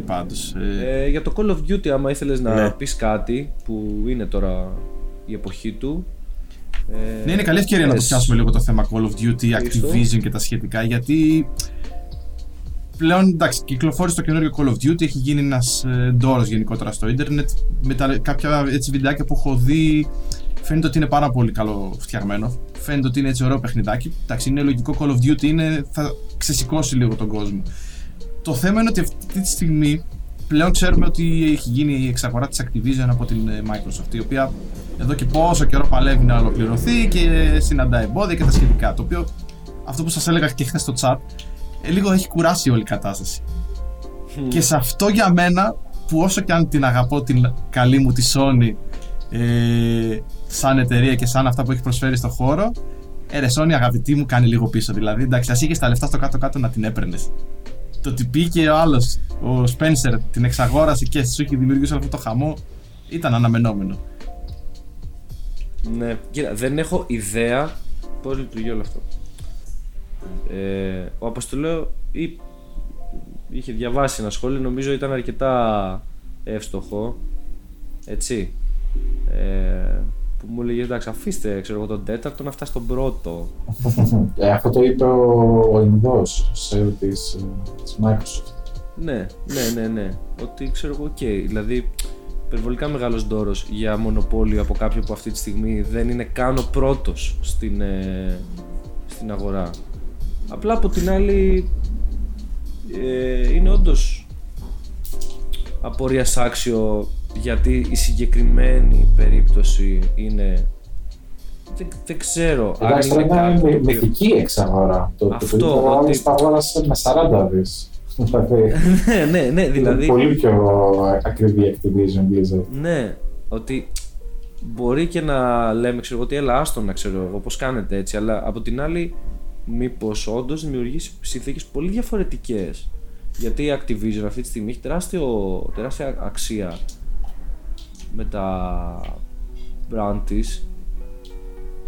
πάντως. Ε, για το Call of Duty, άμα ήθελες να ναι. πεις κάτι που είναι τώρα η εποχή του. Ε, ναι, είναι καλή ευκαιρία να το πιάσουμε λίγο το θέμα Call of Duty, Activision και τα σχετικά, γιατί πλέον εντάξει, κυκλοφόρησε το καινούριο Call of Duty, έχει γίνει ένας ε, ντόρος γενικότερα στο ίντερνετ. Με τα, κάποια έτσι βιντεάκια που έχω δει, φαίνεται ότι είναι πάρα πολύ καλό φτιαγμένο. Φαίνεται ότι είναι έτσι ωραίο παιχνιδάκι. Εντάξει, είναι λογικό Call of Duty, είναι, θα ξεσηκώσει λίγο τον κόσμο. Το θέμα είναι ότι αυτή τη στιγμή πλέον ξέρουμε ότι έχει γίνει η εξαγορά της Activision από την ε, Microsoft, η οποία εδώ και πόσο καιρό παλεύει να ολοκληρωθεί και συναντά εμπόδια και τα σχετικά. Το οποίο, αυτό που σας έλεγα και χθες στο chat, ε, λίγο έχει κουράσει όλη η κατάσταση. Και σε αυτό για μένα, που όσο και αν την αγαπώ την καλή μου τη Sony ε, σαν εταιρεία και σαν αυτά που έχει προσφέρει στο χώρο, ε, ρε Sony αγαπητή μου κάνει λίγο πίσω. Δηλαδή, εντάξει, ας είχε τα λεφτά στο κάτω-κάτω να την έπαιρνες το ότι πήγε ο άλλος, ο Σπένσερ, την εξαγόρασε και σου έχει δημιουργήσει αυτό το χαμό, ήταν αναμενόμενο. Ναι, κοίτα, δεν έχω ιδέα πώς λειτουργεί όλο αυτό. Ε, ο Αποστολέο είχε διαβάσει ένα σχόλιο, νομίζω ήταν αρκετά εύστοχο. Έτσι. Ε, που μου έλεγε εντάξει, αφήστε ξέρω εγώ, τον τέταρτο να φτάσει στον πρώτο. ε, αυτό το είπε ο, Ινδός σε της Microsoft. Ναι, ναι, ναι, ναι. Ότι ξέρω εγώ, ok. Okay, δηλαδή, υπερβολικά μεγάλο δώρο για μονοπόλιο από κάποιον που αυτή τη στιγμή δεν είναι καν ο πρώτος στην, ε, στην αγορά. Απλά από την άλλη, ε, είναι όντως απορίας άξιο γιατί η συγκεκριμένη περίπτωση είναι δεν, δεν ξέρω αν είναι κάτι είναι μυθική εξαγορά το, αυτό το ότι... τα αγόρασε με 40 δις. Δηλαδή, ναι, ναι, ναι, δηλαδή... πολύ πιο ακριβή Activision Blizzard ναι, ότι μπορεί και να λέμε ξέρω ότι έλα άστον να ξέρω εγώ πώς κάνετε έτσι αλλά από την άλλη μήπως όντως δημιουργήσει συνθήκες πολύ διαφορετικές. Γιατί η Activision αυτή τη στιγμή έχει τεράστιο, τεράστια αξία με τα brand της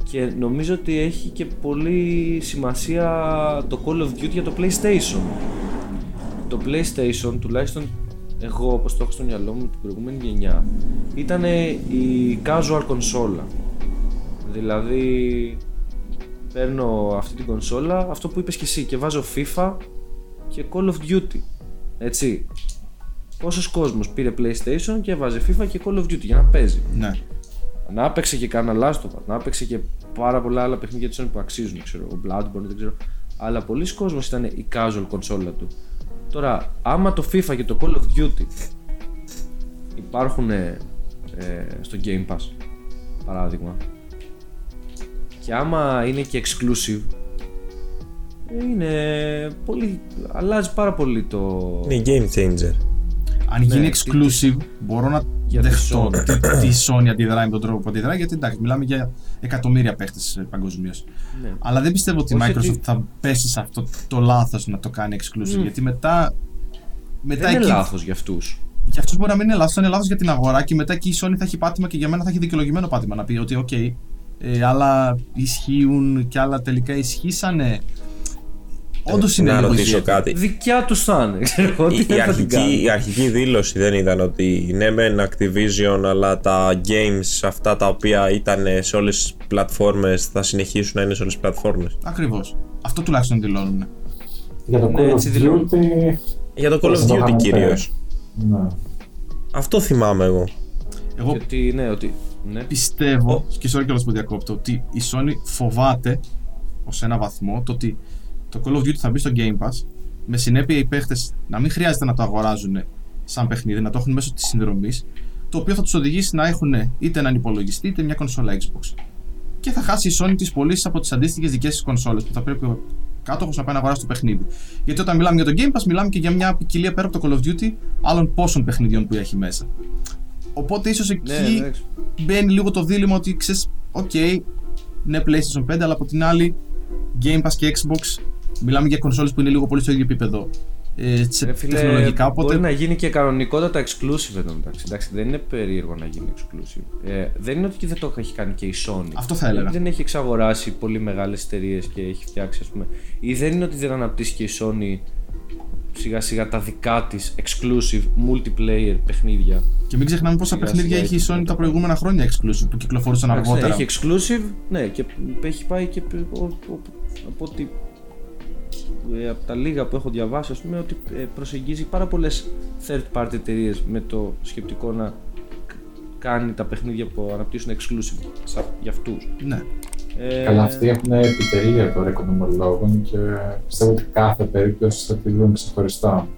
και νομίζω ότι έχει και πολύ σημασία το Call of Duty για το PlayStation. Το PlayStation, τουλάχιστον εγώ όπως το έχω στο μυαλό μου την προηγούμενη γενιά, ήταν η casual κονσόλα. Δηλαδή παίρνω αυτή την κονσόλα, αυτό που είπες και εσύ και βάζω FIFA και Call of Duty. Έτσι. Πόσος κόσμος πήρε PlayStation και έβαζε FIFA και Call of Duty για να παίζει; Ναι. Να έπαιξε και κανένα λάστο, να έπαιξε και πάρα πολλά άλλα παιχνίδια της Sony που αξίζουν. Ξέρω, ο Bloodborne, δεν ξέρω. Αλλά πολλοί κόσμοι ήταν η casual κονσόλα του. Τώρα, άμα το FIFA και το Call of Duty υπάρχουν ε, στο Game Pass, παράδειγμα, και άμα είναι και exclusive, είναι πολύ, αλλάζει πάρα πολύ το... Είναι game changer αν ναι, γίνει exclusive, μπορώ να δεχτώ ότι η Sony αντιδράει με τον τρόπο που αντιδράει, γιατί εντάξει, μιλάμε για εκατομμύρια παίχτες παγκοσμίως. Ναι. Αλλά δεν πιστεύω ότι η Microsoft θα πέσει σε αυτό το λάθος να το κάνει exclusive, γιατί μετά. μετά δεν είναι λάθος για αυτούς. Για αυτούς μπορεί να μην είναι λάθος, είναι λάθος για την αγορά και μετά εκεί η Sony θα έχει πάτημα και για μένα θα έχει δικαιολογημένο πάτημα να πει ότι, OK, ε, άλλα ισχύουν και άλλα τελικά ισχύσανε. Όντως είναι να ρωτήσω κάτι. Δικιά τους θα είναι. η, αρχική, η αρχική δήλωση δεν ήταν ότι ναι, μεν Activision, αλλά τα games αυτά τα οποία ήταν σε όλες τις πλατφόρμες θα συνεχίσουν να είναι σε όλες τις πλατφόρμες. Ακριβώς. Αυτό τουλάχιστον δηλώνουν. Για το ναι, Call of Duty. Για το Call of Duty κυρίως. Ναι. Αυτό θυμάμαι εγώ. Εγώ ότι, ναι, ότι, ναι. πιστεύω, oh. και sorry κιόλας που διακόπτω, ότι η Sony φοβάται ως ένα βαθμό το ότι το Call of Duty θα μπει στο Game Pass, με συνέπεια οι παίχτες να μην χρειάζεται να το αγοράζουν σαν παιχνίδι, να το έχουν μέσω της συνδρομής, το οποίο θα τους οδηγήσει να έχουν είτε έναν υπολογιστή είτε μια κονσόλα Xbox. Και θα χάσει η Sony τις πωλήσεις από τις αντίστοιχες δικές της κονσόλες που θα πρέπει ο κάτοχος να πάει να αγοράσει το παιχνίδι. Γιατί όταν μιλάμε για το Game Pass, μιλάμε και για μια ποικιλία πέρα από το Call of Duty άλλων πόσων παιχνιδιών που έχει μέσα. Οπότε ίσως εκεί ναι, ναι. μπαίνει λίγο το δίλημα ότι ξέρεις, OK, ναι, PlayStation 5, αλλά από την άλλη Game Pass και Xbox Μιλάμε για κονσόλες που είναι λίγο πολύ στο ίδιο επίπεδο ε, φίλε, τεχνολογικά. Οπότε... Μπορεί να γίνει και κανονικότατα exclusive εδώ μεταξύ. Εντάξει, δεν είναι περίεργο να γίνει exclusive. Ε, δεν είναι ότι δεν το έχει κάνει και η Sony. Αυτό θα έλεγα. Δεν έχει εξαγοράσει πολύ μεγάλες εταιρείες και έχει φτιάξει, ας πούμε. Ή δεν είναι ότι δεν αναπτύσσει και η Sony σιγά σιγά τα δικά της exclusive multiplayer παιχνίδια. Και μην ξεχνάμε πόσα παιχνίδια έχει η Sony τα προηγούμενα χρόνια exclusive που κυκλοφορούσαν Ναι, αργότερα. έχει exclusive, ναι, και έχει πάει και ο- ο- από ότι ε, από τα λίγα που έχω διαβάσει, ας πούμε, ότι ε, προσεγγίζει πάρα πολλές third party εταιρείες με το σκεπτικό να κ- κάνει τα παιχνίδια που αναπτύσσουν exclusive σαν, για αυτούς. Ναι. Ε, Καλά, αυτοί έχουν επιτελεία τώρα οικονομολόγων και πιστεύω ότι κάθε περίπτωση θα τη δουν ξεχωριστά.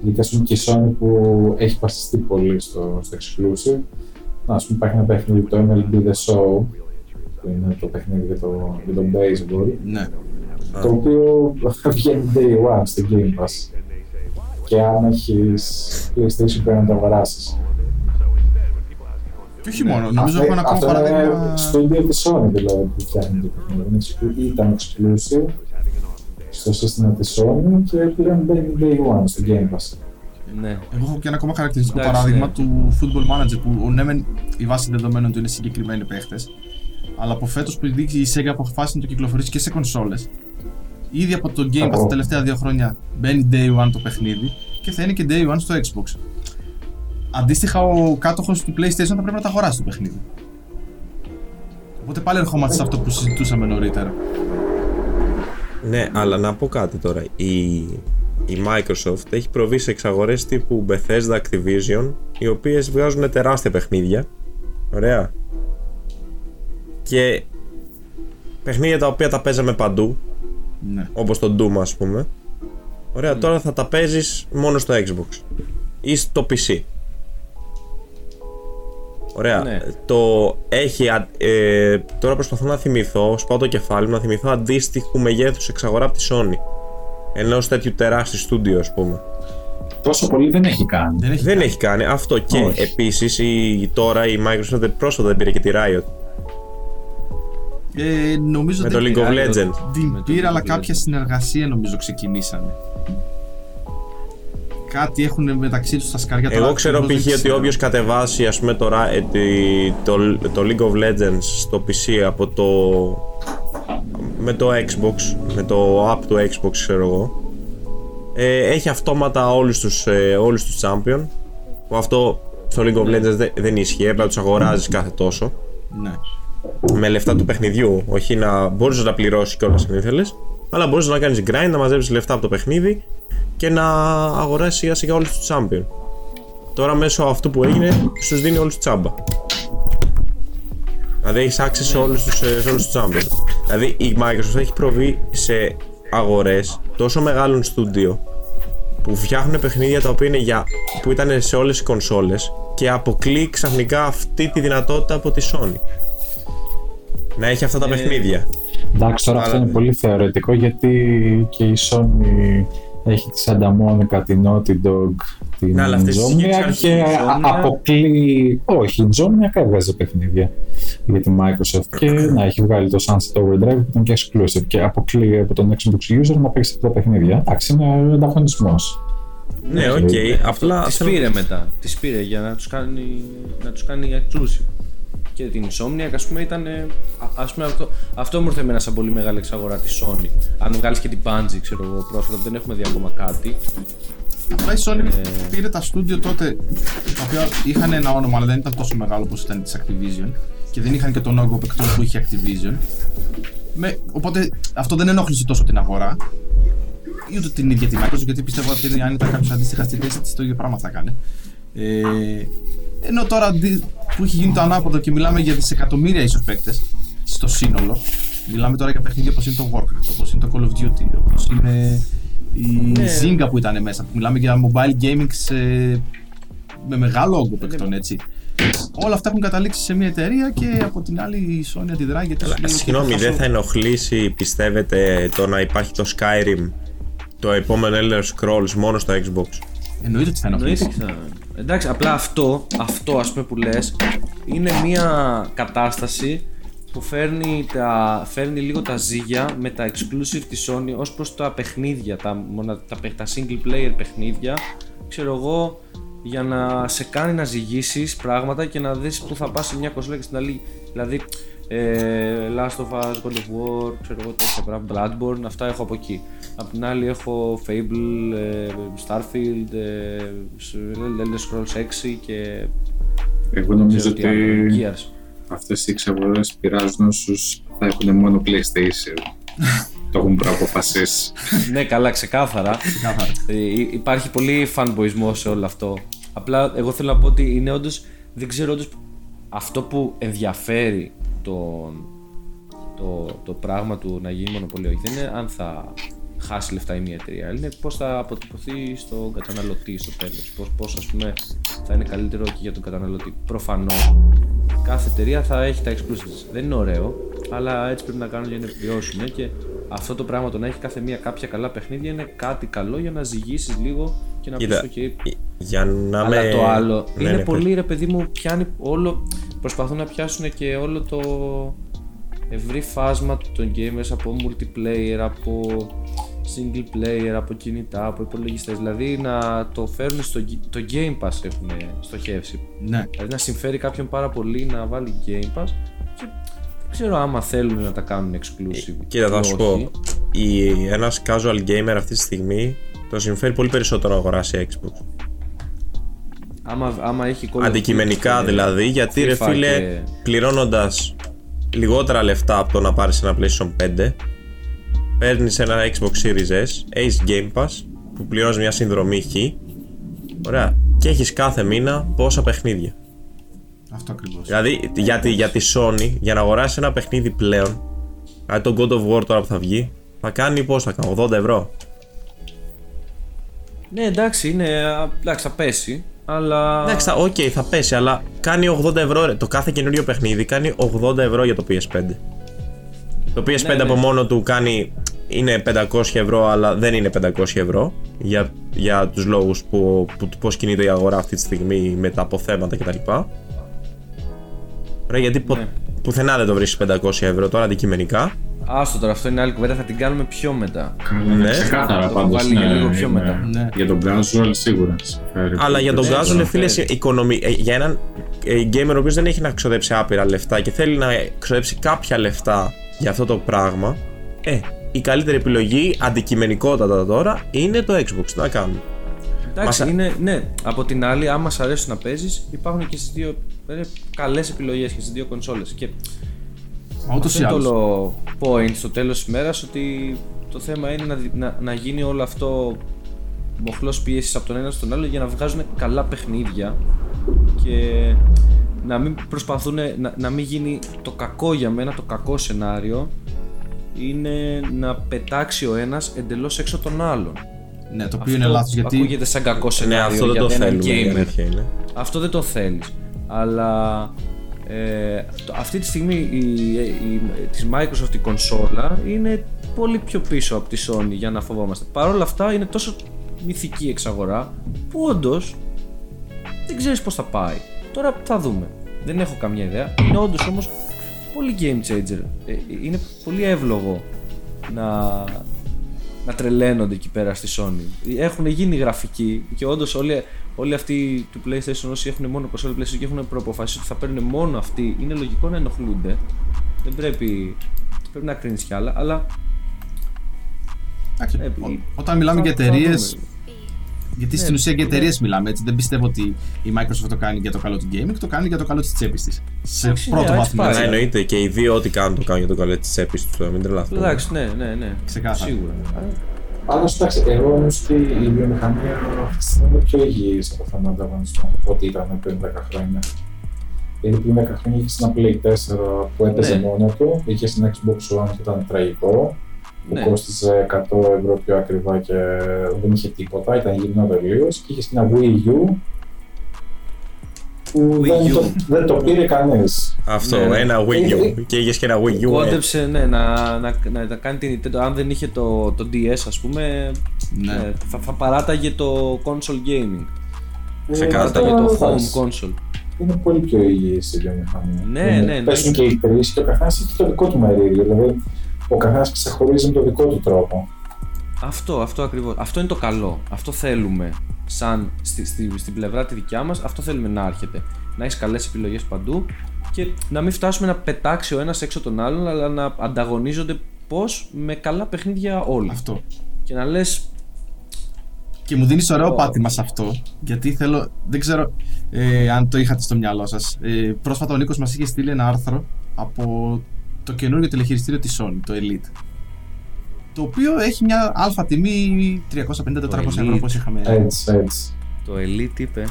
Γιατί ας πούμε και η Sony που έχει βασιστεί πολύ στο, στο exclusive, να, ας πούμε υπάρχει ένα παιχνίδι το MLB The Show, που είναι το παιχνίδι για το, για το baseball, ναι. Το οποίο βγαίνει day one στο Game Pass. Και αν έχεις PlayStation πρέπει να το αγοράσεις. Και όχι μόνο, νομίζω Αυτό- έχω ένα ακόμα αυτό είναι παράδειγμα. στούντιο της Sony δηλαδή που φτιάχνει το παιχνίδι. Είναι exclu- Ήταν exclusive στο σύστημα της Sony και πλέον μπαίνει day one στο Game Pass. ναι. Εγώ έχω και ένα ακόμα χαρακτηριστικό Εντάξει, παράδειγμα ναι. του Football Manager που ο ναι, μεν η βάση δεδομένων του είναι συγκεκριμένοι παίχτες. Αλλά από φέτος που η Sega αποφάσισε να το κυκλοφορήσει και σε κονσόλες, ήδη από το Game Pass τα Ω. τελευταία δύο χρόνια μπαίνει day one το παιχνίδι και θα είναι και day one στο Xbox. Αντίστοιχα, ο κάτοχος του PlayStation θα πρέπει να τα αγοράσει το παιχνίδι. Οπότε πάλι ερχόμαστε σε αυτό που συζητούσαμε νωρίτερα. Ναι, αλλά να πω κάτι τώρα. Η, η Microsoft έχει προβεί σε εξαγορές τύπου Bethesda Activision, οι οποίες βγάζουν τεράστια παιχνίδια. Ωραία. Και παιχνίδια τα οποία τα παίζαμε παντού, Ναι. όπως το Doom ας πούμε. Ωραία, τώρα θα τα παίζεις μόνο στο Xbox ή στο PC. Ωραία. Ναι. Το έχει. α- Ε, τώρα προσπαθώ να θυμηθώ, σπάω το κεφάλι μου, να θυμηθώ αντίστοιχου μεγέθους εξαγορά από τη Sony. Ενός τέτοιου τεράστιου στούντιο, ας πούμε. Τόσο πολύ δεν έχει κάνει. Δεν έχει Δεν έχει κάνει αυτό. Και Όχι. επίσης τώρα η Microsoft πρόσφατα δεν πήρε και τη Riot. Ε, νομίζω Με δεν το League of πειράζει, Legends. Με την το πήρα, αλλά League of κάποια Legends. συνεργασία νομίζω ξεκινήσανε. Κάτι έχουν μεταξύ τους στα σκαριά Εγώ ξέρω ακριβώς π.χ. δεν ότι ξέρω. όποιος κατεβάσει ας πούμε, τώρα, ε, τη- το, το League of Legends στο PC από το. με το Xbox, με το app του Xbox, ξέρω εγώ. Ε, έχει αυτόματα όλους τους, ε, όλους τους champion. Που αυτό στο League of Ναι. Legends δεν, δεν ισχύει, έπρεπε να τους αγοράζεις κάθε τόσο. Ναι. Με λεφτά του παιχνιδιού. Όχι να μπορούσε να πληρώσεις κιόλα αν ήθελες. Αλλά μπορούσε να κάνεις grind, να μαζέψεις λεφτά από το παιχνίδι και να αγοράσεις σιγά σιγά όλους τους champion. Τώρα μέσω αυτού που έγινε, σου δίνει όλους τους τσάμπα. Δηλαδή έχεις access σε όλους τους σε όλους τους champion. Δηλαδή η Microsoft έχει προβεί σε αγορές τόσο μεγάλων στούντιο που φτιάχνουν παιχνίδια τα οποία είναι για, που ήταν σε όλες οι κονσόλες και αποκλείει ξαφνικά αυτή τη δυνατότητα από τη Sony. Να έχει αυτά τα Ε, παιχνίδια. Εντάξει, τώρα αυτό Αλλά- είναι πολύ θεωρητικό γιατί και η Sony έχει τη Santa Monica, την Naughty Dog, την Ναι, αλλά αυτές τις Insomniac συγκεκριμένες και η α- Insomniac- αποκλείει... Όχι, η Insomniac έβγαζε παιχνίδια για τη Microsoft και να έχει βγάλει το Sunset Overdrive που ήταν και exclusive και αποκλείει από τον Xbox user να παίξει αυτά τα παιχνίδια. Εντάξει, είναι ανταγωνισμός. Ναι, ok. Okay. Απλά Τις θέλω- πήρε μετά. Τις πήρε για να τους κάνει, να τους κάνει exclusive. Και την Insomniac, ας πούμε, ήταν. ε, α- Ας πούμε, αυτό, αυτό μου ήρθε εμένα σαν πολύ μεγάλη εξαγορά τη Sony. Αν βγάλεις και την Bungie, ξέρω εγώ, πρόσφατα που δεν έχουμε δει ακόμα κάτι. Απλά η Sony Ε. πήρε τα στούντιο τότε τα οποία είχαν ένα όνομα αλλά δεν ήταν τόσο μεγάλο όπως ήταν της Activision και δεν είχαν και τον όγκο παικτών που είχε Activision. Με, οπότε αυτό δεν ενόχλησε τόσο την αγορά ή ούτε την ίδια τη Microsoft γιατί πιστεύω ότι αν ήταν κάποιος αντίστοιχα στη θέση της το ίδιο πράγμα θα έκανε. Ε, ενώ τώρα αντί- που έχει γίνει το ανάποδο και μιλάμε για δισεκατομμύρια ίσως παίκτες στο σύνολο, μιλάμε τώρα για παιχνίδια όπως είναι το Warcraft, όπως είναι το Call of Duty, όπως είναι η Ναι. Zynga που ήταν μέσα, που μιλάμε για mobile gaming σε... με μεγάλο όγκο παικτών, έτσι. Όλα αυτά έχουν καταλήξει σε μια εταιρεία και από την άλλη η Sony αντιδρά γιατί σου λέει ότι Συγγνώμη, θα δεν χάσω- θα ενοχλήσει, πιστεύετε, το να υπάρχει το Skyrim, το επόμενο Elder Scrolls μόνο στο Xbox; Εννοείται ότι θα Εννοείται ενοχλήσει. και θα- Εντάξει, απλά αυτό, αυτό ας πούμε που λες, είναι μια κατάσταση που φέρνει, τα, φέρνει λίγο τα ζύγια με τα exclusive της Sony ως προς τα παιχνίδια, τα, μονα- τα, παιχ- τα single player παιχνίδια, ξέρω εγώ, για να σε κάνει να ζυγίσεις πράγματα και να δεις που θα πας σε μια κονσόλα και στην άλλη. Δηλαδή, Ε, Last of Us, God of War, ξέρω εγώ τέτοια πράγματα, Bloodborne, αυτά έχω από εκεί. Απ' την άλλη έχω Fable, ε, Starfield, ε, Elder Scrolls 6 και Εγώ νομίζω ξέρω ότι τι άλλο, Gears. αυτές οι εξαγορές πειράζουν όσους θα έχουν μόνο PlayStation. το έχουν προαποφασίσει. ναι, καλά, ξεκάθαρα. Ξεκάθαρα. Ε, υ- υπάρχει πολύ fanboyισμό σε όλο αυτό. Απλά εγώ θέλω να πω ότι είναι όντως. Δεν ξέρω όντως αυτό που ενδιαφέρει τον, το, το πράγμα του να γίνει μονοπωλίο. όχι. Δεν είναι αν θα χάσει λεφτά η μία εταιρεία. Είναι πώς θα αποτυπωθεί στον καταναλωτή στο τέλος. Πώς πώς, ας πούμε θα είναι καλύτερο και για τον καταναλωτή. Προφανώς κάθε εταιρεία θα έχει τα exclusives. Δεν είναι ωραίο, αλλά έτσι πρέπει να κάνουν για να επιβιώσουν. Και αυτό το πράγμα το να έχει κάθε μία κάποια καλά παιχνίδια είναι κάτι καλό για να ζυγίσεις λίγο και να πεις: Κοίτα, OK, για να αλλά με... το άλλο Ναι, είναι ναι, πολύ ρε παιδί μου, πιάνει όλο. Προσπαθούν να πιάσουν και όλο το ευρύ φάσμα των gamers από multiplayer, από single player, από κινητά, από υπολογιστές. Δηλαδή να το φέρουν στο gi- το Game Pass έχουν στοχεύσει. Ναι. Δηλαδή να συμφέρει κάποιον πάρα πολύ να βάλει Game Pass και δεν ξέρω άμα θέλουν να τα κάνουν exclusive. Κοίτα, θα ή σου όχι. πω. Η, ένας casual gamer αυτή τη στιγμή το συμφέρει πολύ περισσότερο να αγοράσει Xbox. Άμα, άμα έχει Call of Duty Αντικειμενικά και δηλαδή, γιατί ρε FIFA φίλε, και- πληρώνοντας λιγότερα λεφτά από το να πάρεις ένα PlayStation 5, παίρνεις ένα Xbox Series S, έχεις Game Pass, που πληρώνεις μια συνδρομή Χ, ωραία, και έχεις κάθε μήνα πόσα παιχνίδια. Αυτό ακριβώς. Δηλαδή, για τη, για τη Sony, για να αγοράσει ένα παιχνίδι πλέον, δηλαδή το God of War τώρα που θα βγει, θα κάνει πώς θα κάνει, 80 ευρώ. Ναι, εντάξει, είναι, α, εντάξει, θα πέσει, αλλά. Εντάξει, θα- οκ, θα πέσει, αλλά κάνει 80 ευρώ. Ρε. Το κάθε καινούριο παιχνίδι κάνει 80 ευρώ για το PS5. Το PS5 Ναι, ναι. από μόνο του κάνει. Είναι 500 ευρώ, αλλά δεν είναι 500 ευρώ για, για τους λόγους που, που, πώς κινείται η αγορά αυτή τη στιγμή με τα αποθέματα κτλ. Ρε, γιατί πο- Ναι. πουθενά δεν το βρίσκεις 500 ευρώ τώρα αντικειμενικά. Άστο τώρα, αυτό είναι άλλη κουβέντα, θα την κάνουμε πιο μετά. Καλά, Ναι. ξεκάθαρα Το έχω πάντως. βάλει για ναι, λίγο πιο είναι- μετά. Ναι. Για τον casual σίγουρα συμφέρει. Αλλά για τον Ναι, casual, ναι, φίλε, ναι. οικονομι... ε, για έναν ε, gamer ο οποίος δεν έχει να ξοδέψει άπειρα λεφτά και θέλει να ξοδέψει κάποια λεφτά για αυτό το πράγμα, ε, η καλύτερη επιλογή αντικειμενικότατα τώρα είναι το Xbox. Τι να κάνουμε; Εντάξει, Μας- είναι, ναι. Από την άλλη, άμα σ' αρέσει να παίζεις, υπάρχουν και στις δύο καλές επιλογές και στις δύο κονσόλες. Και Μα ούτως αυτό ή είναι το άλλως. όλο point στο τέλος της ημέρα ότι το θέμα είναι να, δι- να, να γίνει όλο αυτό μοχλός πίεσης από τον ένα στον άλλο για να βγάζουν καλά παιχνίδια και να μην προσπαθούν να, να μην γίνει το κακό για μένα, το κακό σενάριο είναι να πετάξει ο ένας εντελώς έξω τον άλλον. Ναι, το οποίο Αυτό είναι λάθος γιατί. Ακούγεται σαν κακό σενάριο Ναι, αυτό δεν για το έναν θέλουμε. η gamer. αλήθεια είναι. Αυτό δεν το θέλεις. Αλλά ε, το- αυτή τη στιγμή η, η, της Microsoft η κονσόλα είναι πολύ πιο πίσω από τη Sony για να φοβόμαστε. Παρ' όλα αυτά είναι τόσο μυθική εξαγορά που όντως δεν ξέρεις πώς θα πάει. Τώρα θα δούμε. Δεν έχω καμία ιδέα. Είναι όντως όμως πολύ game changer. Ε, είναι πολύ εύλογο να, να τρελαίνονται εκεί πέρα στη Sony. Έχουν γίνει γραφικοί και όντως όλοι, όλοι αυτοί του PlayStation όσοι έχουν μόνο κονσόλα PlayStation και έχουν προποφασίσει ότι θα παίρνουν μόνο αυτοί, είναι λογικό να ενοχλούνται. Δεν πρέπει, πρέπει να κρίνεις κι άλλα, αλλά Εντάξει, Ε, ό- όταν μιλάμε θα- για θα εταιρείες. Δούμε. Γιατί στην ουσία για εταιρείες μιλάμε έτσι. Δεν πιστεύω ότι η Microsoft το κάνει για το καλό του gaming, το κάνει για το καλό της τσέπης της. Σε Εντάξει, πρώτο ναι, έτσι βαθμό. πάει. Ναι, έτσι. εννοείται και οι δύο ό,τι κάνουν το κάνουν για το καλό της τσέπης τους. Μην τρελαθούμε. εντάξει, ναι, ναι, ναι. Ξεκάθαρα. Σίγουρα. Πάντως, εντάξει, εγώ νομίζω ότι η βιομηχανία αυτή τη στιγμή είναι πιο υγιής από το θέμα ανταγωνισμού από ό,τι ήταν πριν 10 χρόνια. Γιατί πριν 10 χρόνια είχες ένα Play 4 που έπαιζε Ναι. μόνος του, είχες ένα Xbox One που ήταν τραγικό, που Ναι. κόστιζε 100 ευρώ πιο ακριβά και δεν είχε τίποτα, ήταν γυμνό τελείω. Και είχε ένα Wii U που Wii δεν, U. το, δεν το πήρε κανείς. Αυτό, Ναι, ναι. ένα Wii U. Και είχες και ένα Wii U. ε. Κόντεψε ναι, να, να, να, να κάνει την Nintendo. Αν δεν είχε το, το DS, ας πούμε, Ναι. ε, θα, θα παράταγε το console gaming. Ξεκάθαρα. Παράταγε το Τώρα, home console. είναι πολύ πιο υγιή η βιομηχανία. Ναι, Είναι- ναι, ναι. Πέσουν και οι τρεις και ο καθένας έχει το δικό του μερίδιο. Δηλαδή, ο καθένας ξεχωρίζει με το δικό του τρόπο. Αυτό, αυτό ακριβώς. Αυτό είναι το καλό. Αυτό θέλουμε. Σαν στη, στη, στην πλευρά τη δικιά μας, αυτό θέλουμε να έρχεται. Να έχεις καλές επιλογές παντού και να μην φτάσουμε να πετάξει ο ένας έξω τον άλλον, αλλά να ανταγωνίζονται πώς με καλά παιχνίδια όλοι. Αυτό. Και να λες, Και μου δίνεις ωραίο Ω. πάτημα σε αυτό, γιατί θέλω. Δεν ξέρω ε, αν το είχατε στο μυαλό σας. Ε, πρόσφατα ο Νίκος μας είχε στείλει ένα άρθρο από το καινούργιο τηλεχειριστήριο της Sony, το Elite. Το οποίο έχει μια αλφα τιμή 350-400 ευρώ Elite. όπως είχαμε. Έτσι, έτσι. το Elite είπε.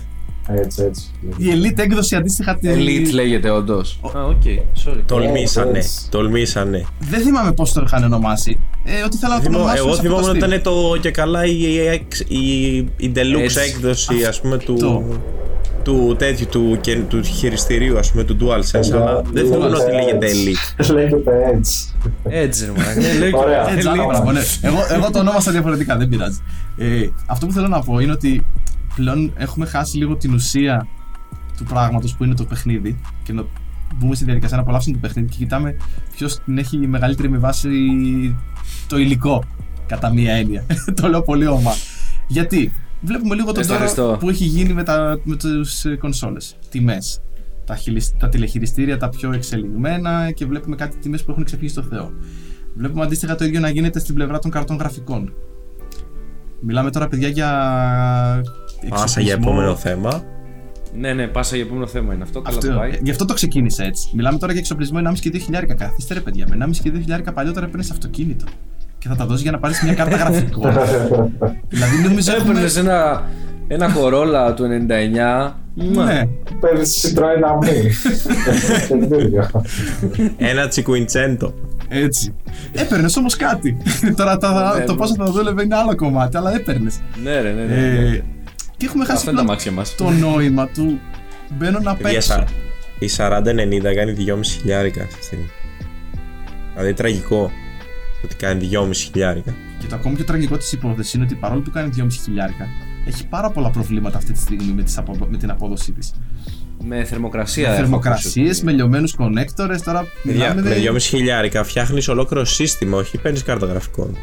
Έτσι, έτσι. Η Elite έκδοση αντίστοιχα. τη- Elite λέγεται όντως. Α, ok, sorry. Τολμήσανε. έτσι. Τολμήσανε. Δεν θυμάμαι πώς το είχαν ονομάσει. Ε, ότι θέλω να το Θυμώ- ονομάσουν εγώ σε αυτό το θυμόμουν ότι στυλ. ήταν το και καλά η, η, η, η deluxe Έτσι. έκδοση ας πούμε του, Αυτό. Του τέτοιου του, και, του χειριστηρίου ας πούμε του DualSense αλλά δεν DualSense. θυμόμουν ότι λέγεται Elite. Λέγεται έτσι. Έτσι, ρε μαλάκα. Ναι, λέει και- Ωραία. Έτσι, Elite. άλλο πράγμα, ναι. εγώ, εγώ το ονόμασα διαφορετικά, δεν πειράζει. Ε, αυτό που θέλω να πω είναι ότι πλέον έχουμε χάσει λίγο την ουσία του πράγματος που είναι το παιχνίδι και να μπούμε στη διαδικασία να απολαύσουμε το παιχνίδι και κοιτάμε ποιος την έχει μεγαλύτερη με βάση το υλικό, κατά μία έννοια. το λέω πολύ όμορφα. Γιατί; Βλέπουμε λίγο τον Ευχαριστώ. τώρα που έχει γίνει με, τα, με τις ε, κονσόλες, τιμές. Τα, χειλισ- τα τηλεχειριστήρια τα πιο εξελιγμένα και βλέπουμε κάτι τιμές που έχουν ξεφύγει στο Θεό. Βλέπουμε αντίστοιχα το ίδιο να γίνεται στην πλευρά των καρτών γραφικών. Μιλάμε τώρα, παιδιά, για. Πάσα για εξοπλισμό. επόμενο θέμα. Ναι, ναι, πάσα για επόμενο θέμα είναι αυτό. Καλά Αυτό, το πάει. ε, γι' αυτό το ξεκίνησα έτσι. Μιλάμε τώρα για εξοπλισμό 1,5 και 2 χιλιάρικα. Καθίστε ρε παιδιά, με 1,5 και 2 χιλιάρικα παλιότερα παίρνει αυτοκίνητο. Και θα τα δώσει για να πάρεις μια κάρτα γραφικών. δηλαδή νομίζω έχουμε. Έπαιρνε ένα, ένα κορόλα του 99. Μουα. Ναι, Παίρνεις Citroën Ami. Καινούριο. Ένα τσικουιντσέντο. έτσι. Έπαιρνες όμως κάτι. τώρα τα- Ναι, το ναι. πόσο θα δούλευε είναι άλλο κομμάτι, αλλά έπαιρνες. Ναι, ρε, ναι, ναι. ναι. Ε, και έχουμε χάσει Αυτά είναι τα πλέον μάξια μας. το νόημα του. Μπαίνω να Παιδιά, παίξω. σα- η 4090 κάνει 2,5 χιλιάρικα αυτή τη στιγμή. Δηλαδή τραγικό ότι κάνει 2,5 χιλιάρικα. Και το ακόμη πιο τραγικό της υπόθεσης είναι ότι παρόλο που κάνει 2,5 χιλιάρικα, έχει πάρα πολλά προβλήματα αυτή τη στιγμή με, τις απο- με την απόδοσή της. Με θερμοκρασία. Με έχω θερμοκρασίες, ακούσει με ότι- λιωμένους κονέκτορες. Τώρα Παιδιά, μιλάμε. με δε- 2,5 χιλιάρικα φτιάχνεις ολόκληρο σύστημα, όχι παίρνεις κάρτα γραφικών.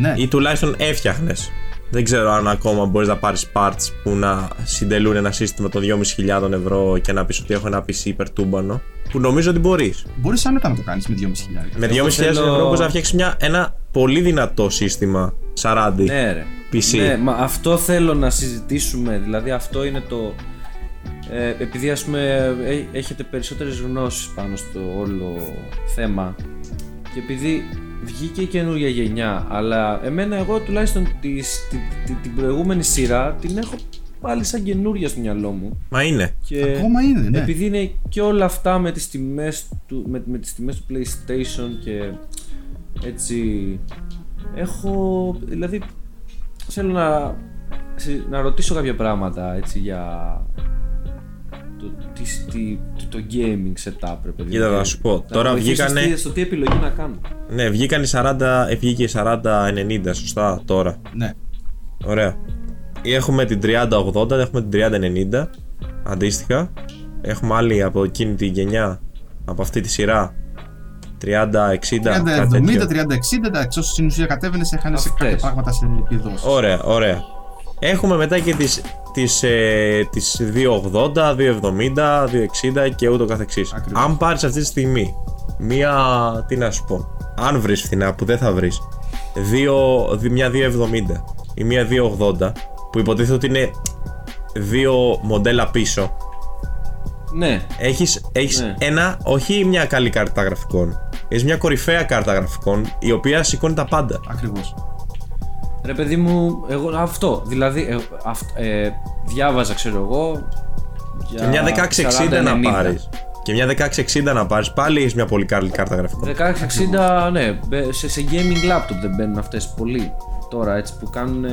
Ναι, Ή τουλάχιστον έφτιαχνες. Δεν ξέρω αν ακόμα μπορείς να πάρεις parts που να συντελούν ένα σύστημα των 2.500 ευρώ και να πεις ότι έχω ένα PC υπερτούμπανο. Που νομίζω ότι μπορείς. μπορείς άνετα να το κάνεις με 2,5 χιλιάρικα. Με 2.500 Εγώ θέλω- ευρώ μπορείς να φτιάξεις ένα πολύ δυνατό σύστημα 40. Ναι, ρε. PC. Ναι, μα αυτό θέλω να συζητήσουμε. Δηλαδή, αυτό είναι το. Ε, επειδή ας πούμε ε, έχετε περισσότερες γνώσεις πάνω στο όλο θέμα και επειδή βγήκε η καινούργια γενιά αλλά εμένα εγώ τουλάχιστον τις, τη, τη- την προηγούμενη σειρά την έχω πάλι σαν καινούρια στο μυαλό μου Μα είναι. και Ακόμα είναι, ναι. επειδή είναι και όλα αυτά με τις τιμές του, με, με τις τιμές του PlayStation και έτσι έχω δηλαδή θέλω να, σε- να ρωτήσω κάποια πράγματα έτσι για το, τι, τι, το, το gaming setup ρε παιδί Κοίτα, μου, θα και σου πω. να Τώρα βοηθήσεις βγήκανε- τι- στο τι επιλογή να κάνω Ναι, βγήκαν οι 40, ε, βγήκε η 40-90, σωστά τώρα. ναι. Ωραία. Έχουμε την 30-80, έχουμε την 30-90 αντίστοιχα. Έχουμε άλλη από εκείνη τη γενιά, από αυτή τη σειρά. 30-60, 30-70, κάτι τέτοιο. 30-60, εντάξει, όσο στην ουσία κατέβαινες, έχανε σε Αυτές. κάποια πράγματα σε επιδόσεις. Ωραία, ωραία. Έχουμε μετά και τις, τις, ε, τις 280, 270, 260 και ούτω καθεξής. Ακριβώς. Αν πάρεις αυτή τη στιγμή μία, τι να σου πω, αν βρεις φθηνά που δεν θα βρεις, δύο, δι- μια 270 ή μια 280 που υποτίθεται ότι είναι δύο μοντέλα πίσω, ναι έχεις, έχεις Ναι. ένα, όχι μια καλή κάρτα γραφικών, έχεις μια κορυφαία κάρτα γραφικών η οποία σηκώνει τα πάντα. Ακριβώς. Ρε παιδί μου, εγώ αυτό. Δηλαδή, ε, αυ- ε, διάβαζα, ξέρω εγώ. Για Και μια 1660 να 40-90. πάρεις. Και μια 1660 να πάρεις, πάλι έχεις μια πολύ καλή κάρτα γραφικών. 1660, ναι, μπε- σε, σε gaming laptop δεν μπαίνουν αυτές πολύ τώρα έτσι που κάνουν.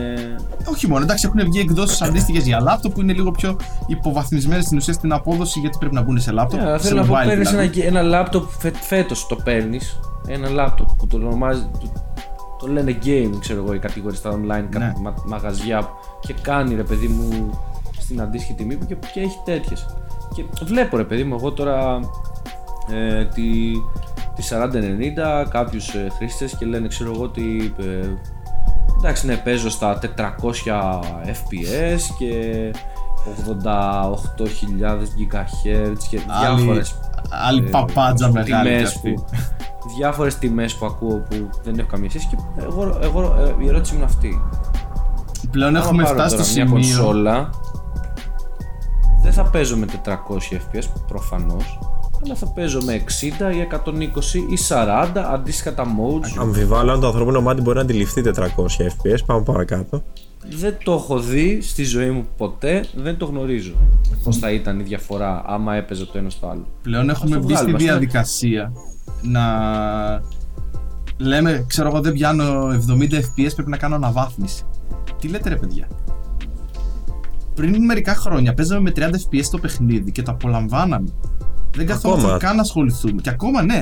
Όχι μόνο, εντάξει, έχουν βγει εκδόσεις αντίστοιχες για λάπτοπ που είναι λίγο πιο υποβαθμισμένες στην ουσία στην απόδοση γιατί πρέπει να μπουν σε λάπτοπ. Yeah, σε θέλω να πω, mobile παίρνεις δηλαδή. ένα, ένα laptop φε, φέτος το παίρνεις. Ένα laptop που το ονομάζει. Το, το λένε gaming, ξέρω εγώ, οι κατηγορίες στα online κα- Ναι. μα- μαγαζιά και κάνει ρε παιδί μου στην αντίστοιχη τιμή που και, και έχει τέτοιες. Και βλέπω ρε παιδί μου, εγώ τώρα ε, τη, τη 4090 κάποιους ε, χρήστες και λένε, ξέρω εγώ, ότι ε, εντάξει, ναι, παίζω στα 400 FPS και GHz και διάφορες Άλλη ε, παπάντζα μεγάλη τιμές κι αυτή. που, διάφορες τιμές που ακούω που δεν έχω καμία σχέση και εγώ, εγώ ε, η ερώτηση μου είναι αυτή. Πλέον Άμα έχουμε πάρω φτάσει τώρα στο μια σημείο. κονσόλα δεν θα παίζω με 400 fps προφανώς αλλά θα παίζω με 60 ή 120 ή 40 αντίστοιχα τα modes Αμφιβάλλω αν το ανθρώπινο μάτι μπορεί να αντιληφθεί 400 FPS. Πάμε παρακάτω. Δεν το έχω δει στη ζωή μου ποτέ δεν το γνωρίζω πως θα ήταν η διαφορά άμα έπαιζε το ένα στο άλλο Πλέον έχουμε το μπει στη βγάλουμε, ας το- διαδικασία να λέμε, ξέρω εγώ δεν πιάνω 70 FPS πρέπει να κάνω αναβάθμιση. Τι λέτε ρε παιδιά; Πριν μερικά χρόνια παίζαμε με 30 FPS το παιχνίδι και το απολαμβάναμε. Δεν καθόμαστε Ακόμα. καν να ασχοληθούμε. Και ακόμα ναι.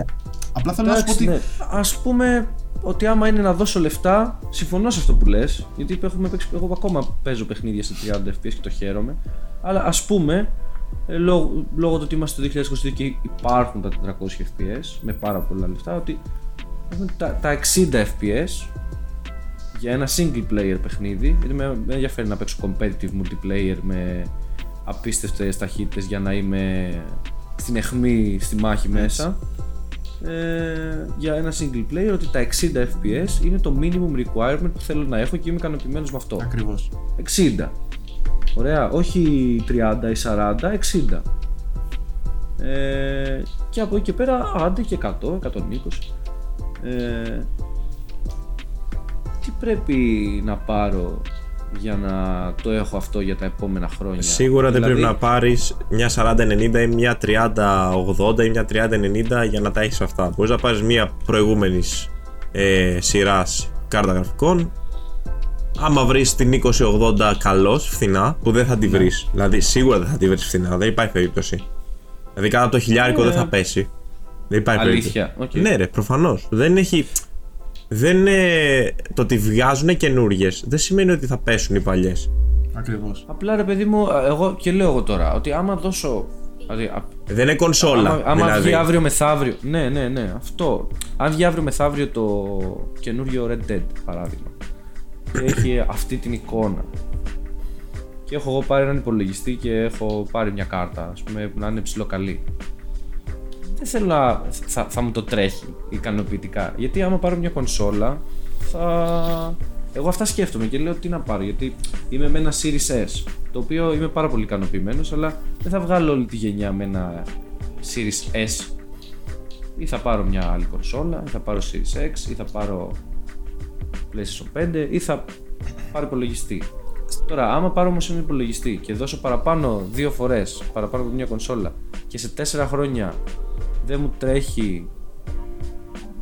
Απλά θέλω να σου πω Εντάξει, ότι. ναι. Ας πούμε ότι άμα είναι να δώσω λεφτά, συμφωνώ σε αυτό που λες, γιατί έχουμε παίξει, εγώ ακόμα παίζω παιχνίδια σε 30 FPS και το χαίρομαι, αλλά ας πούμε, ε, λόγω, λόγω του ότι είμαστε το 2022 και υπάρχουν τα 400 FPS με πάρα πολλά λεφτά, ότι έχουμε τα, τα 60 FPS για ένα single player παιχνίδι, γιατί με, με ενδιαφέρει να παίξω competitive multiplayer με απίστευτες ταχύτητες για να είμαι στην αιχμή στη μάχη μέσα ε, για ένα single player ότι τα 60 fps είναι το minimum requirement που θέλω να έχω και είμαι ικανοποιημένος με αυτό. Ακριβώς. 60. Ωραία, όχι 30 ή 40, 60. Ε, και από εκεί και πέρα άντε και 100, 120. Ε, τι πρέπει να πάρω για να το έχω αυτό για τα επόμενα χρόνια. Σίγουρα δεν Δηλαδή, πρέπει να πάρεις μια 4090 ή μια 3080 ή μια 3090 για να τα έχεις αυτά. Μπορείς να πάρεις μια προηγούμενης ε, σειράς κάρτα γραφικών. Άμα βρεις την 2080 καλώς, φθηνά, που δεν θα τη βρεις. Δηλαδή, σίγουρα δεν θα τη βρεις φθηνά, δεν υπάρχει περίπτωση. Δηλαδή, κάτω από το χιλιάρικο δεν θα πέσει. Δεν υπάρχει Αλήθεια, περίπτωση. οκ. Ναι, ρε, προφανώς. Δεν έχει. Δεν είναι. Το ότι βγάζουν καινούριες δεν σημαίνει ότι θα πέσουν οι παλιές. Ακριβώς. Απλά ρε παιδί μου, εγώ και λέω εγώ τώρα ότι άμα δώσω. Δηλαδή, α- Δεν είναι κονσόλα. άμα, άμα δηλαδή. βγει αύριο μεθαύριο. Ναι, ναι, ναι, αυτό. Αν βγει αύριο μεθαύριο το καινούριο Red Dead παράδειγμα. Και έχει αυτή την εικόνα. Και έχω εγώ πάρει έναν υπολογιστή και έχω πάρει μια κάρτα, ας πούμε, που να είναι ψηλοκαλή. Δεν θέλω να. Θα, θα μου το τρέχει ικανοποιητικά. Γιατί άμα πάρω μια κονσόλα, θα. Εγώ αυτά σκέφτομαι και λέω τι να πάρω. Γιατί είμαι με ένα Series S. Το οποίο είμαι πάρα πολύ ικανοποιημένος, αλλά δεν θα βγάλω όλη τη γενιά με ένα Series S. Ή θα πάρω μια άλλη κονσόλα, ή θα πάρω Series X, ή θα πάρω PlayStation 5, ή θα πάρω υπολογιστή. Τώρα, άμα πάρω όμως έναν υπολογιστή και δώσω παραπάνω δύο φορές παραπάνω από μια κονσόλα και σε τέσσερα χρόνια δεν μου τρέχει.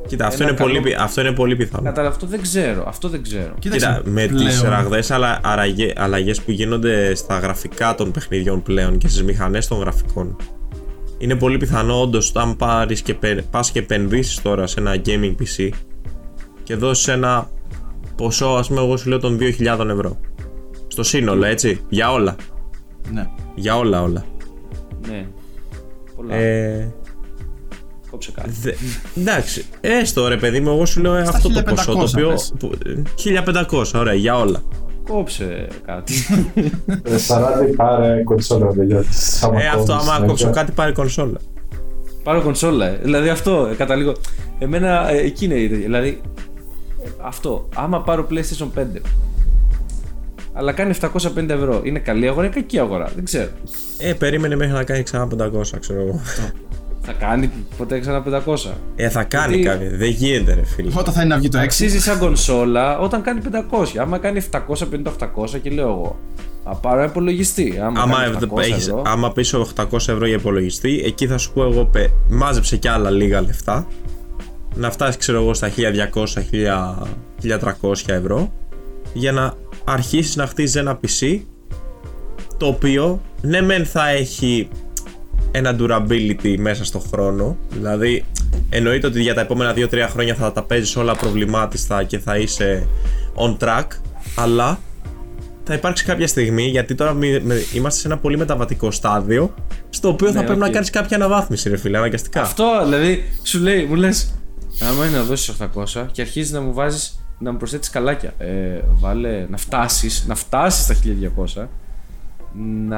Κοίτα, αυτό Ένα είναι, πολύ, καλό- πι- αυτό είναι πολύ πιθανό. Κατά αυτό δεν ξέρω. Αυτό δεν ξέρω. Κοίτα, με πλέον- τις ραγδαίες αλλα, αλλαγές που γίνονται στα γραφικά των παιχνιδιών πλέον και στις μηχανές των γραφικών είναι πολύ πιθανό όντως αν πάρεις και, πε- πας και επενδύσεις τώρα σε ένα gaming PC και δώσεις ένα ποσό, ας πούμε εγώ σου λέω των 2.000 ευρώ στο σύνολο έτσι, για όλα, Ναι. για όλα όλα Ναι. Πολλά. ε, Κόψε κάτι. Δε, εντάξει, έστω ρε παιδί μου, εγώ σου λέω ε, αυτό το 1500 ποσό το οποίο. πες. που- ε, 1500, ωραία, για όλα. Κόψε κάτι. Ε, 40 πάρε κονσόλα δεν για τις Ε, αυτό άμα αμακόμεις, κόψω ναι. κάτι πάρει κονσόλα. Πάρω κονσόλα. ε. Δηλαδή αυτό, ε, καταλήγω. Εμένα ε, εκεί είναι η ίδια. Δηλαδή ε, αυτό. Άμα πάρω PlayStation 5 αλλά κάνει 750 ευρώ. Είναι καλή αγορά ή κακή αγορά. Δεν ξέρω. Ε, περίμενε μέχρι να κάνει ξανά 500, ξέρω εγώ. Θα κάνει ποτέ ξανά 500. Ε, θα κάνει Γιατί- κάποια. Δεν γίνεται, ρε φίλε. Όταν θα είναι να βγει το 6. Αξίζει σαν κονσόλα όταν κάνει 500. Άμα κάνει 750-800 και λέω εγώ. Θα πάρω ένα υπολογιστή. Άμα, Άμα, κάνει 800 έχεις, ευρώ, άμα πεις 800 ευρώ για υπολογιστή, εκεί θα σου πω εγώ πε, μάζεψε κι άλλα λίγα λεφτά. Να φτάσεις, ξέρω εγώ, στα 1200-1300 ευρώ για να αρχίσεις να χτίζεις ένα PC το οποίο ναι μεν θα έχει ένα durability μέσα στο χρόνο δηλαδή εννοείται ότι για τα επόμενα 2-3 χρόνια θα τα παίζεις όλα απροβλημάτιστα και θα είσαι on track αλλά θα υπάρξει κάποια στιγμή, γιατί τώρα μη- με- είμαστε σε ένα πολύ μεταβατικό στάδιο, στο οποίο θα Ναι, πρέπει να οκ. κάνεις κάποια αναβάθμιση, ρε φίλε, αναγκαστικά. Αυτό δηλαδή σου λέει, μου λες. Άμα είναι να δώσεις 800 και αρχίζεις να μου βάζεις να μου προσθέτεις καλάκια. Ε, βάλε να φτάσεις να φτάσεις στα 1200. Να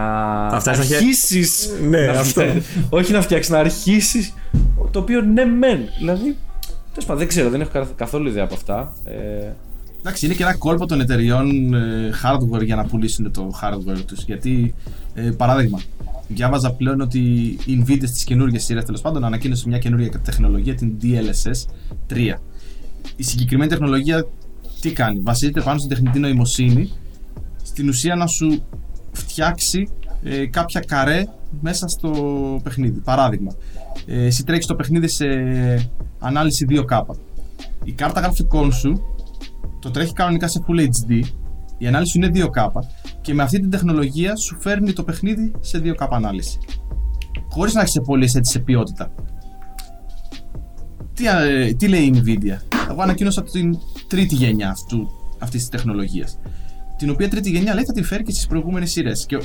Θα φτάσεις να χε- αρχίσεις. Ναι, να αυτό. φτιάξεις- όχι να φτιάξεις, να αρχίσεις. Το οποίο ναι, μεν. Δηλαδή. Τέλος πάντων, δεν ξέρω, δεν έχω κα- καθόλου ιδέα από αυτά. Ε, Εντάξει, είναι και ένα κόλπο των εταιριών ε, hardware για να πουλήσουν το hardware τους. Γιατί, ε, παράδειγμα, διάβαζα πλέον ότι η Nvidia στις καινούργιες σειρές τέλος πάντων ανακοίνωσε μια καινούργια τεχνολογία, την DLSS 3. Η συγκεκριμένη τεχνολογία τι κάνει, βασίζεται πάνω στην τεχνητή νοημοσύνη, στην ουσία να σου φτιάξει ε, κάποια καρέ μέσα στο παιχνίδι. Παράδειγμα, ε, εσύ τρέχεις το παιχνίδι σε ανάλυση 2K. Η κάρτα γραφικών σου το τρέχει κανονικά σε Full HD, η ανάλυση σου είναι 2K και με αυτή την τεχνολογία σου φέρνει το παιχνίδι σε 2K ανάλυση. Χωρίς να έχεις πολύ έτσι σε ποιότητα. Τι, ε, τι λέει η Nvidia; Εγώ ανακοίνωσα την τρίτη γενιά αυτού, αυτής της τεχνολογίας. Την οποία τρίτη γενιά λέει θα την φέρει και στις προηγούμενες σειρές. Και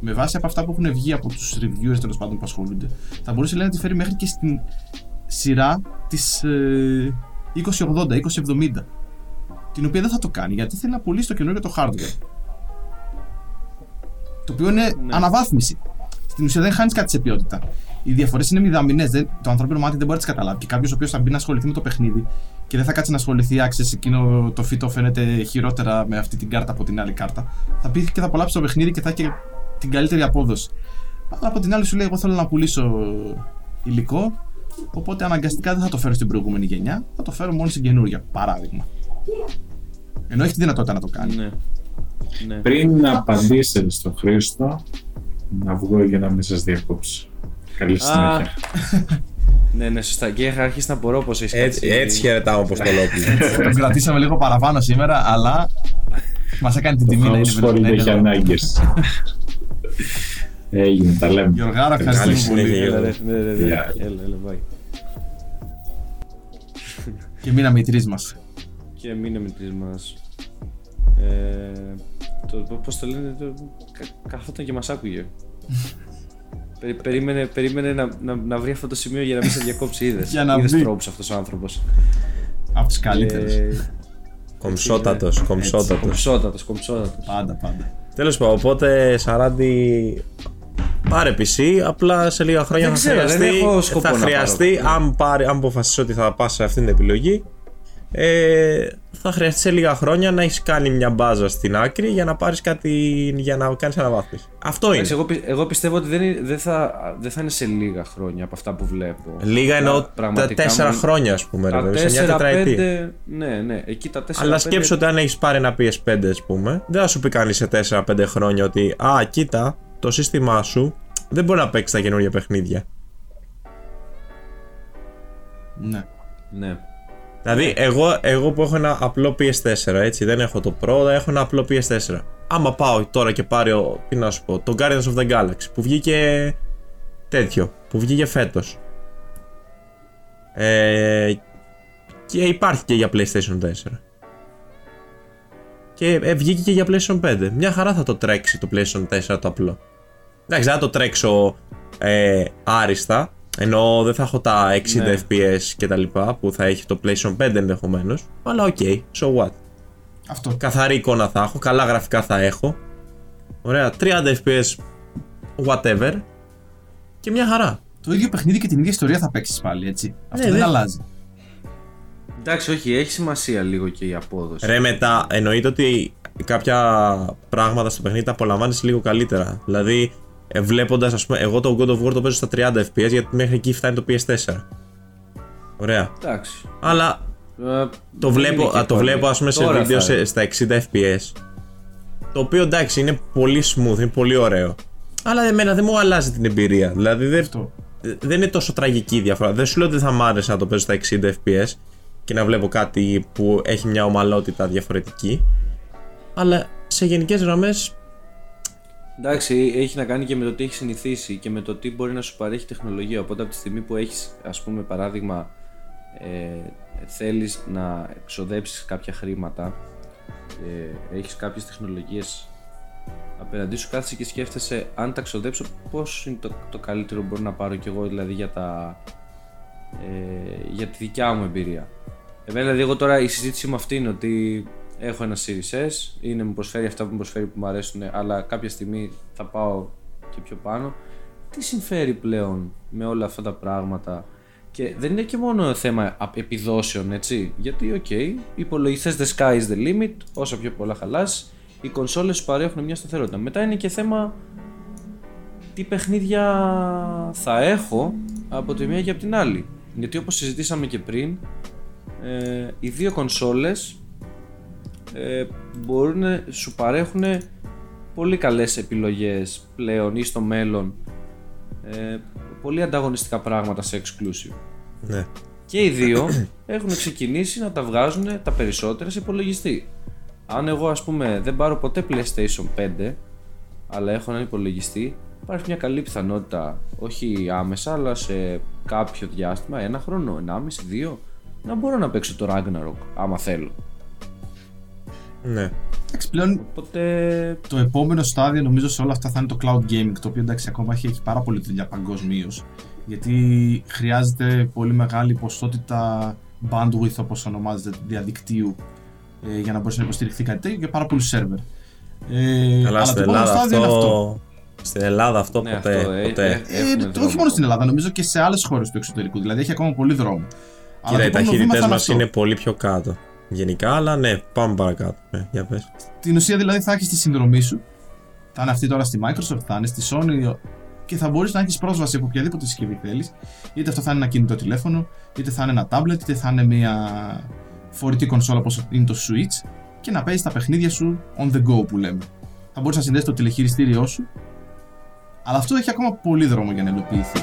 με βάση από αυτά που έχουν βγει από τους reviewers τέλος πάντων που ασχολούνται, θα μπορούσε λέει, να τη φέρει μέχρι και στην σειρά της ε, 2080, 2070 την οποία δεν θα το κάνει γιατί θέλει να πουλήσει το καινούργιο το hardware. Το οποίο είναι αναβάθμιση. Στην ουσία δεν χάνεις κάτι σε ποιότητα. Οι διαφορές είναι μηδαμινές. Το ανθρώπινο μάτι δεν μπορεί να τις καταλάβει. Και κάποιος ο οποίος θα μπει να ασχοληθεί με το παιχνίδι και δεν θα κάτσει να ασχοληθεί, άξιες εκείνο το φυτό φαίνεται χειρότερα με αυτή την κάρτα από την άλλη κάρτα. Θα πει και θα απολαύσει το παιχνίδι και θα έχει και την καλύτερη απόδοση. Αλλά από την άλλη σου λέει: Εγώ θέλω να πουλήσω υλικό. Οπότε αναγκαστικά δεν θα το φέρω στην προηγούμενη γενιά. Θα το φέρω μόνο στην καινούργια. Παράδειγμα. Ενώ έχει τη δυνατότητα να το κάνει. ναι. ναι. Πριν να απαντήσετε στον Χρήστο, να βγω για να μην σας διακόψω. Καλή συνέχεια. ναι, ναι, σωστά. Και είχα αρχίσει να απορώ πώ έχεις Έτσι, έτσι χαιρετάμε ο Αποστολόπουλο. Τον κρατήσαμε λίγο παραπάνω σήμερα, αλλά μας έκανε την Το τιμή να είναι household να είναι έχει εδώ. ανάγκες. Έγινε, τα λέμε. Γιωργάρα, Καλή ευχαριστούμε πολύ. συνέχεια. Έλα, ρε, ναι, ναι, ναι. Yeah. Έλα, έλα, bye. Και μείναμε οι τρει μας. Και μείνε με τρεις μας. Ε, το, πώς το λένε, το, κα- καθόταν και μας άκουγε. Περι- περίμενε περίμενε να, να, να βρει αυτό το σημείο για να μην σε διακόψει, είδες. Για να είδες βρει. τρόπους αυτός ο άνθρωπος. Από του καλύτερου. Ε, Κομψότατος, κομψότατος. κομψότατος, κομψότατος. Πάντα, πάντα. Τέλος πάντων, οπότε Σαράντι. Πάρε PC, απλά σε λίγα χρόνια Δεν θα ξέρω, δεν χρειαστεί. έχω σκοπό θα να χρειαστεί, πάρω. αν, πάρει, αν αποφασίσει ότι θα πας σε αυτήν την επιλογή, ε, θα χρειαστεί σε λίγα χρόνια να έχεις κάνει μια μπάζα στην άκρη για να πάρεις κάτι. για να κάνεις αναβάθμιση. Αυτό είναι. Εντάξει, εγώ, πι- εγώ πιστεύω ότι δεν, είναι- δεν, θα, δεν θα είναι σε λίγα χρόνια από αυτά που βλέπω. Λίγα εννοώ τα Πραγματικά τέσσερα μου- χρόνια, ας πούμε, ρε, Τα βέβαια, σε μια 4-5, τετραετία. ναι, ναι, εκεί τα 4 Αλλά σκέψου ότι αν έχεις πάρει ένα PS5, ας πούμε, δεν θα σου πει κανείς σε 4-5 χρόνια ότι Α, κοίτα, το σύστημά σου δεν μπορεί να παίξει τα καινούργια παιχνίδια. Ναι. Ναι. Δηλαδή, εγώ, εγώ που έχω ένα απλό PS4, έτσι, δεν έχω το Pro, έχω ένα απλό PS4. Άμα πάω τώρα και πάρω, τι να σου πω, το Guardians of the Galaxy που βγήκε τέτοιο, που βγήκε φέτος. Ε, και υπάρχει και για PlayStation 4. Και ε, βγήκε και για PlayStation 5. Μια χαρά θα το τρέξει το PlayStation 4 το απλό. Εντάξει, δεν θα το τρέξω ε, άριστα. Ενώ δεν θα έχω τα 60 Ναι. FPS και τα λοιπά που θα έχει το PlayStation 5 ενδεχομένως. Αλλά ok, so what; Αυτό. Καθαρή εικόνα θα έχω, καλά γραφικά θα έχω. Ωραία, 30 FPS whatever. Και μια χαρά. Το ίδιο παιχνίδι και την ίδια ιστορία θα παίξεις πάλι, έτσι. Αυτό Ναι, δεν δεν- αλλάζει. Εντάξει, όχι, έχει σημασία λίγο και η απόδοση. Ρε μετά, εννοείται ότι κάποια πράγματα στο παιχνίδι τα απολαμβάνεις λίγο καλύτερα. Δηλαδή, βλέποντας, ας πούμε, εγώ το God of War το παίζω στα 30 FPS γιατί μέχρι εκεί φτάνει το PS4. Ωραία. Εντάξει. Αλλά Ε, το δεν βλέπω, είναι και α, το πολύ. βλέπω ας πούμε σε Τώρα βίντεο θα- σε, στα 60 FPS. Το οποίο εντάξει είναι πολύ smooth, είναι πολύ ωραίο. Αλλά εμένα δεν μου αλλάζει την εμπειρία. Δηλαδή δεν, Αυτό. δεν είναι τόσο τραγική η διαφορά. Δεν σου λέω ότι θα μ' άρεσε να το παίζω στα 60 FPS και να βλέπω κάτι που έχει μια ομαλότητα διαφορετική. Αλλά σε γενικές γραμμές Εντάξει, έχει να κάνει και με το τι έχεις συνηθίσει και με το τι μπορεί να σου παρέχει τεχνολογία. Οπότε από τη στιγμή που έχεις, ας πούμε, παράδειγμα, ε, θέλεις να εξοδέψεις κάποια χρήματα, ε, έχεις κάποιες τεχνολογίες απέναντί σου, κάθεσαι και σκέφτεσαι αν τα ξοδέψω πώς είναι το, το καλύτερο που μπορώ να πάρω κι εγώ δηλαδή για, τα, ε, για τη δικιά μου εμπειρία. Εμένα δηλαδή εγώ τώρα η συζήτησή μου αυτή είναι ότι έχω ένα Series S, είναι, μου προσφέρει αυτά που μου προσφέρει που μου αρέσουν, αλλά κάποια στιγμή θα πάω και πιο πάνω. Τι συμφέρει πλέον με όλα αυτά τα πράγματα; Και δεν είναι και μόνο θέμα επιδόσεων, έτσι; Γιατί, ok, okay, οι υπολογιστές the sky is the limit, όσο πιο πολλά χαλάσεις, οι κονσόλες σου παρέχουν μια σταθερότητα. Μετά είναι και θέμα τι παιχνίδια θα έχω από τη μία και από την άλλη. Γιατί όπως συζητήσαμε και πριν, ε, οι δύο κονσόλες ε, μπορούν να σου παρέχουν πολύ καλές επιλογές πλέον ή στο μέλλον ε, πολύ ανταγωνιστικά πράγματα σε exclusive. Ναι. Και οι δύο έχουν ξεκινήσει να τα βγάζουν τα περισσότερα σε υπολογιστή. Αν εγώ ας πούμε δεν πάρω ποτέ PlayStation 5 αλλά έχω έναν υπολογιστή υπάρχει μια καλή πιθανότητα όχι άμεσα αλλά σε κάποιο διάστημα, ένα χρόνο, ενάμιση, δύο να μπορώ να παίξω το Ragnarok άμα θέλω. Ναι. Εντάξει, πλέον Οπότε... το επόμενο στάδιο νομίζω σε όλα αυτά θα είναι το cloud gaming, το οποίο εντάξει ακόμα έχει, έχει πάρα πολύ δουλειά παγκοσμίως. Γιατί χρειάζεται πολύ μεγάλη ποσότητα bandwidth όπως ονομάζεται διαδικτύου ε, για να μπορέσει να υποστηριχθεί κάτι τέτοιο και πάρα πολλούς σερβερ. Ε, αλλά στην Ελλάδα αυτό... αυτό. Στην Ελλάδα αυτό Ναι, ποτέ. αυτό, ε, ποτέ. ε, Έχουμε Ε, δρόμο όχι μόνο στην Ελλάδα, νομίζω και σε άλλες χώρες του εξωτερικού. Δηλαδή έχει ακόμα πολύ δρόμο. Αλλά Κοίτα, οι το επόμενο βήμα ταχύτητές θα μας αυτό. είναι πολύ πιο κάτω. Γενικά, αλλά ναι, πάμε παρακάτω. Ναι, για πες. Την ουσία δηλαδή θα έχεις τη συνδρομή σου. Θα είναι αυτή τώρα στη Microsoft, θα είναι στη Sony και θα μπορείς να έχεις πρόσβαση από οποιαδήποτε συσκευή θέλεις. Είτε αυτό θα είναι ένα κινητό τηλέφωνο, είτε θα είναι ένα tablet, είτε θα είναι μια φορητή κονσόλα όπως είναι το Switch και να παίζεις τα παιχνίδια σου on the go που λέμε. Θα μπορείς να συνδέσεις το τηλεχειριστήριό σου, αλλά αυτό έχει ακόμα πολύ δρόμο για να υλοποιηθεί.